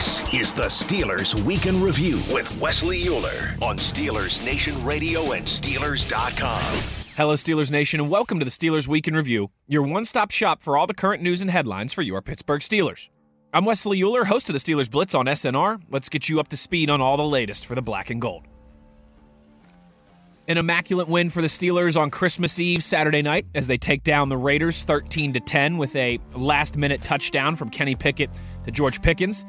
This is the Steelers Week in Review with Wesley Euler on Steelers Nation Radio and Steelers.com. Hello, Steelers Nation, and welcome to the Steelers Week in Review, your one stop shop for all the current news and headlines for your Pittsburgh Steelers. I'm Wesley Euler, host of the Steelers Blitz on SNR. Let's get you up to speed on all the latest for the black and gold. An immaculate win for the Steelers on Christmas Eve Saturday night as they take down the Raiders 13 to 10 with a last-minute touchdown from Kenny Pickett to George Pickens.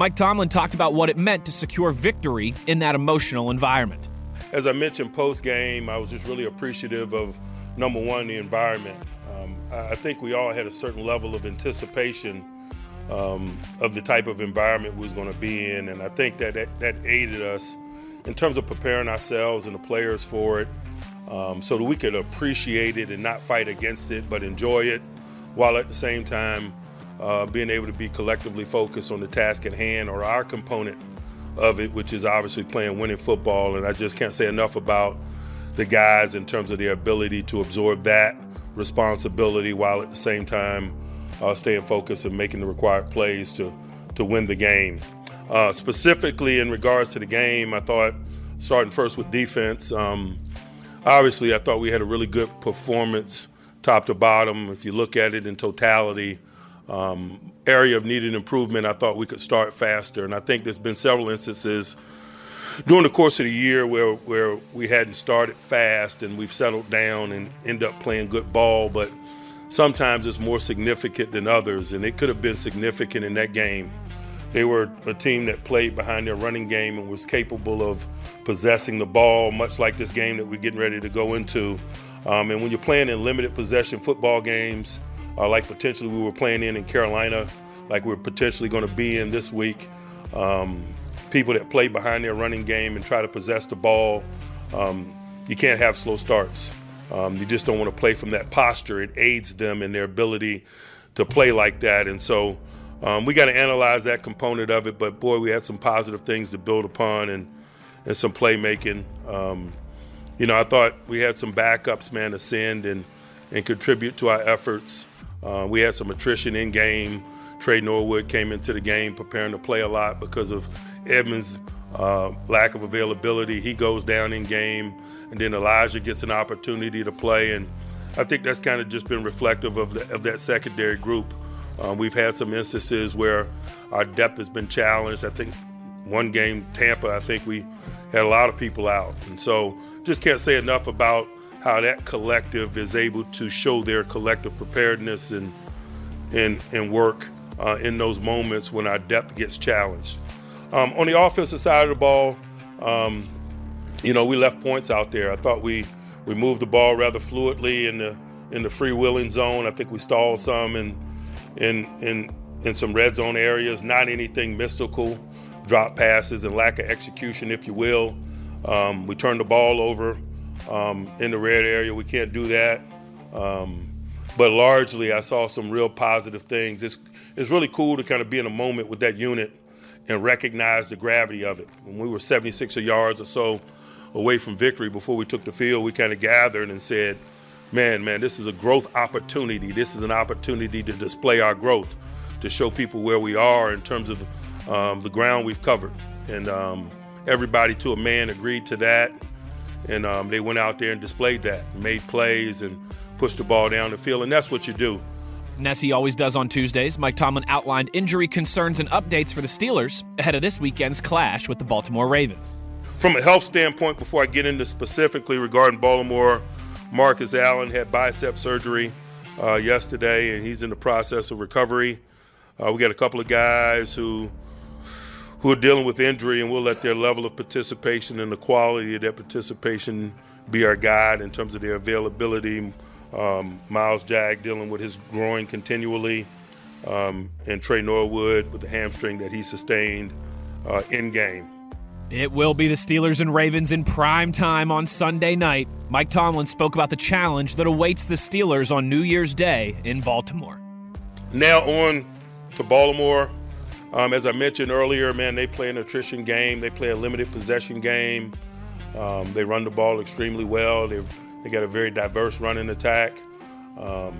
Mike Tomlin talked about what it meant to secure victory in that emotional environment. As I mentioned post game, I was just really appreciative of number one, the environment. Um, I think we all had a certain level of anticipation um, of the type of environment we was going to be in, and I think that, that that aided us in terms of preparing ourselves and the players for it, um, so that we could appreciate it and not fight against it, but enjoy it, while at the same time uh, being able to be collectively focused on the task at hand or our component of it, which is obviously playing winning football. And I just can't say enough about the guys in terms of their ability to absorb that responsibility while at the same time uh, staying focused and making the required plays to to win the game. Uh, specifically in regards to the game, I thought starting first with defense. Um, obviously, I thought we had a really good performance, top to bottom. If you look at it in totality, um, area of needed improvement, I thought we could start faster. And I think there's been several instances during the course of the year where where we hadn't started fast and we've settled down and end up playing good ball, but sometimes it's more significant than others, and it could have been significant in that game. They were a team that played behind their running game and was capable of possessing the ball, much like this game that we're getting ready to go into. Um, and when you're playing in limited possession football games, uh, like potentially we were playing in in Carolina, like we're potentially going to be in this week, um, people that play behind their running game and try to possess the ball, um, you can't have slow starts. Um, you just don't want to play from that posture. It aids them in their ability to play like that. And so um, we got to analyze that component of it. But boy, we had some positive things to build upon and and some playmaking. Um, you know, I thought we had some backups, man, ascend and and contribute to our efforts. Uh, we had some attrition in game. Tre Norwood came into the game preparing to play a lot because of Edmunds' uh, lack of availability. He goes down in game, and then Elijah gets an opportunity to play. And I think that's kind of just been reflective of, the, of that secondary group. Um, we've had some instances where our depth has been challenged. I think one game, Tampa, I think we had a lot of people out. And so just can't say enough about how that collective is able to show their collective preparedness and, and, and work uh, in those moments when our depth gets challenged. Um, on the offensive side of the ball, um, you know, we left points out there. I thought we we moved the ball rather fluidly in the in the freewheeling zone. I think we stalled some in in in in some red zone areas. Not anything mystical, drop passes and lack of execution, if you will. Um, we turned the ball over um, in the red area. We can't do that. Um, but largely, I saw some real positive things. It's it's really cool to kind of be in a moment with that unit and recognize the gravity of it. When we were 76 yards or so away from victory before we took the field, we kind of gathered and said, man, man, this is a growth opportunity. This is an opportunity to display our growth, to show people where we are in terms of um, the ground we've covered. And um, everybody to a man agreed to that. And um, they went out there and displayed that, made plays and pushed the ball down the field. And that's what you do And as he always does on Tuesdays, Mike Tomlin outlined injury concerns and updates for the Steelers ahead of this weekend's clash with the Baltimore Ravens. From a health standpoint, before I get into specifically regarding Baltimore, Marcus Allen had bicep surgery uh, yesterday, and he's in the process of recovery. Uh, we got a couple of guys who who are dealing with injury, and we'll let their level of participation and the quality of their participation be our guide in terms of their availability. Um, Myles Jack dealing with his groin continually, um, and Tre Norwood with the hamstring that he sustained uh, in game. It will be the Steelers and Ravens in prime time on Sunday night. Mike Tomlin spoke about the challenge that awaits the Steelers on New Year's Day in Baltimore. Now on to Baltimore. Um, as I mentioned earlier, man, they play an attrition game. They play a limited possession game. Um, they run the ball extremely well. They've they got a very diverse running attack. Um,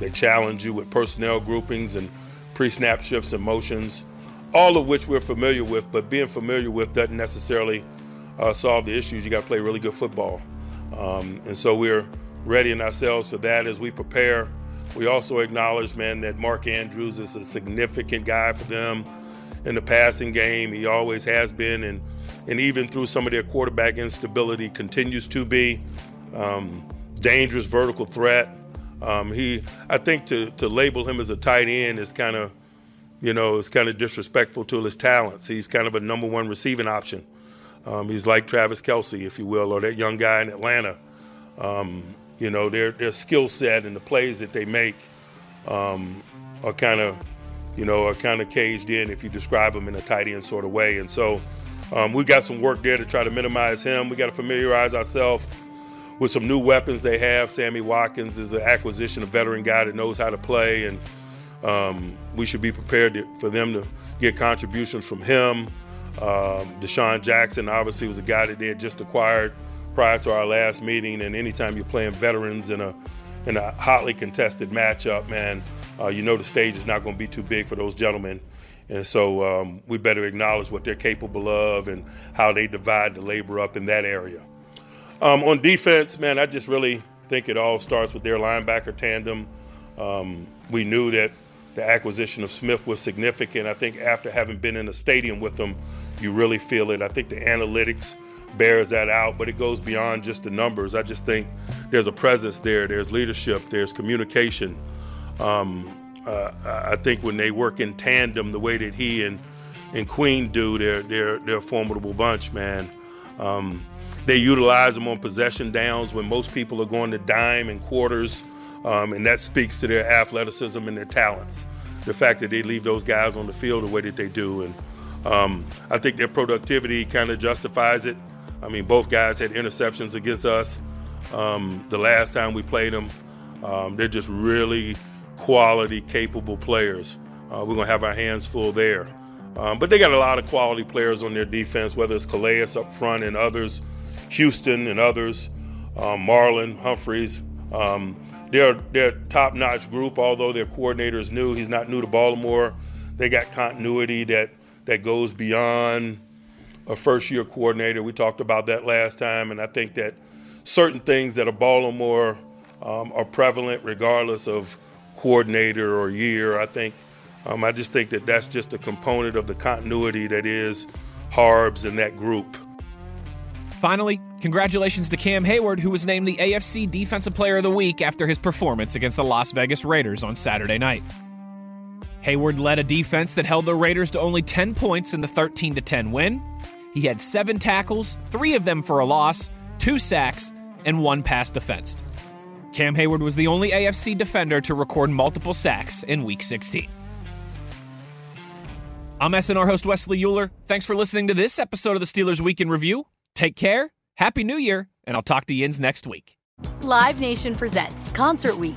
they challenge you with personnel groupings and pre-snap shifts and motions, all of which we're familiar with. But being familiar with doesn't necessarily uh, solve the issues. You got to play really good football, um, and so we're readying ourselves for that as we prepare we also acknowledge, man, that Mark Andrews is a significant guy for them in the passing game. He always has been, and and even through some of their quarterback instability, continues to be um, dangerous vertical threat. Um, he, I think, to to label him as a tight end is kind of, you know, is kind of disrespectful to his talents. He's kind of a number one receiving option. Um, he's like Travis Kelce, if you will, or that young guy in Atlanta. Um, you know, their their skill set and the plays that they make um, are kind of, you know, are kind of caged in if you describe them in a tight end sort of way. And so um, we've got some work there to try to minimize him. We got to familiarize ourselves with some new weapons they have. Sammy Watkins is an acquisition, a veteran guy that knows how to play, and um, we should be prepared to, for them to get contributions from him. Um, DeSean Jackson obviously was a guy that they had just acquired prior to our last meeting. And anytime you're playing veterans in a in a hotly contested matchup, man, uh, you know the stage is not going to be too big for those gentlemen. And so um, we better acknowledge what they're capable of and how they divide the labor up in that area. Um, on defense, man, I just really think it all starts with their linebacker tandem. Um, we knew that the acquisition of Smith was significant. I think after having been in the stadium with them, you really feel it. I think the analytics bears that out, but it goes beyond just the numbers. I just think there's a presence there, there's leadership, there's communication. Um, uh, I think when they work in tandem the way that he and and Queen do, they're they're they're a formidable bunch, man. Um, they utilize them on possession downs when most people are going to dime and quarters, um, and that speaks to their athleticism and their talents. The fact that they leave those guys on the field the way that they do, and um, I think their productivity kind of justifies it. I mean, both guys had interceptions against us um, the last time we played them. Um, they're just really quality, capable players. Uh, we're going to have our hands full there. Um, but they got a lot of quality players on their defense, whether it's Calais up front and others, Houston and others, um, Marlon, Humphreys. Um, they're, they're top notch group, although their coordinator is new. He's not new to Baltimore. They got continuity that, that goes beyond a first year coordinator. We talked about that last time, and I think that certain things that are Baltimore um, are prevalent regardless of coordinator or year. I think um, I just think that that's just a component of the continuity that is Harbs and that group. Finally, congratulations to Cam Heyward, who was named the AFC Defensive Player of the Week after his performance against the Las Vegas Raiders on Saturday night. Heyward led a defense that held the Raiders to only 10 points in the 13 10 win, he had seven tackles, three of them for a loss, two sacks, and one pass defensed. Cam Heyward was the only AFC defender to record multiple sacks in Week 16. I'm SNR host Wesley Euler. Thanks for listening to this episode of the Steelers Week in Review. Take care, Happy New Year, and I'll talk to Yins next week. Live Nation presents Concert Week.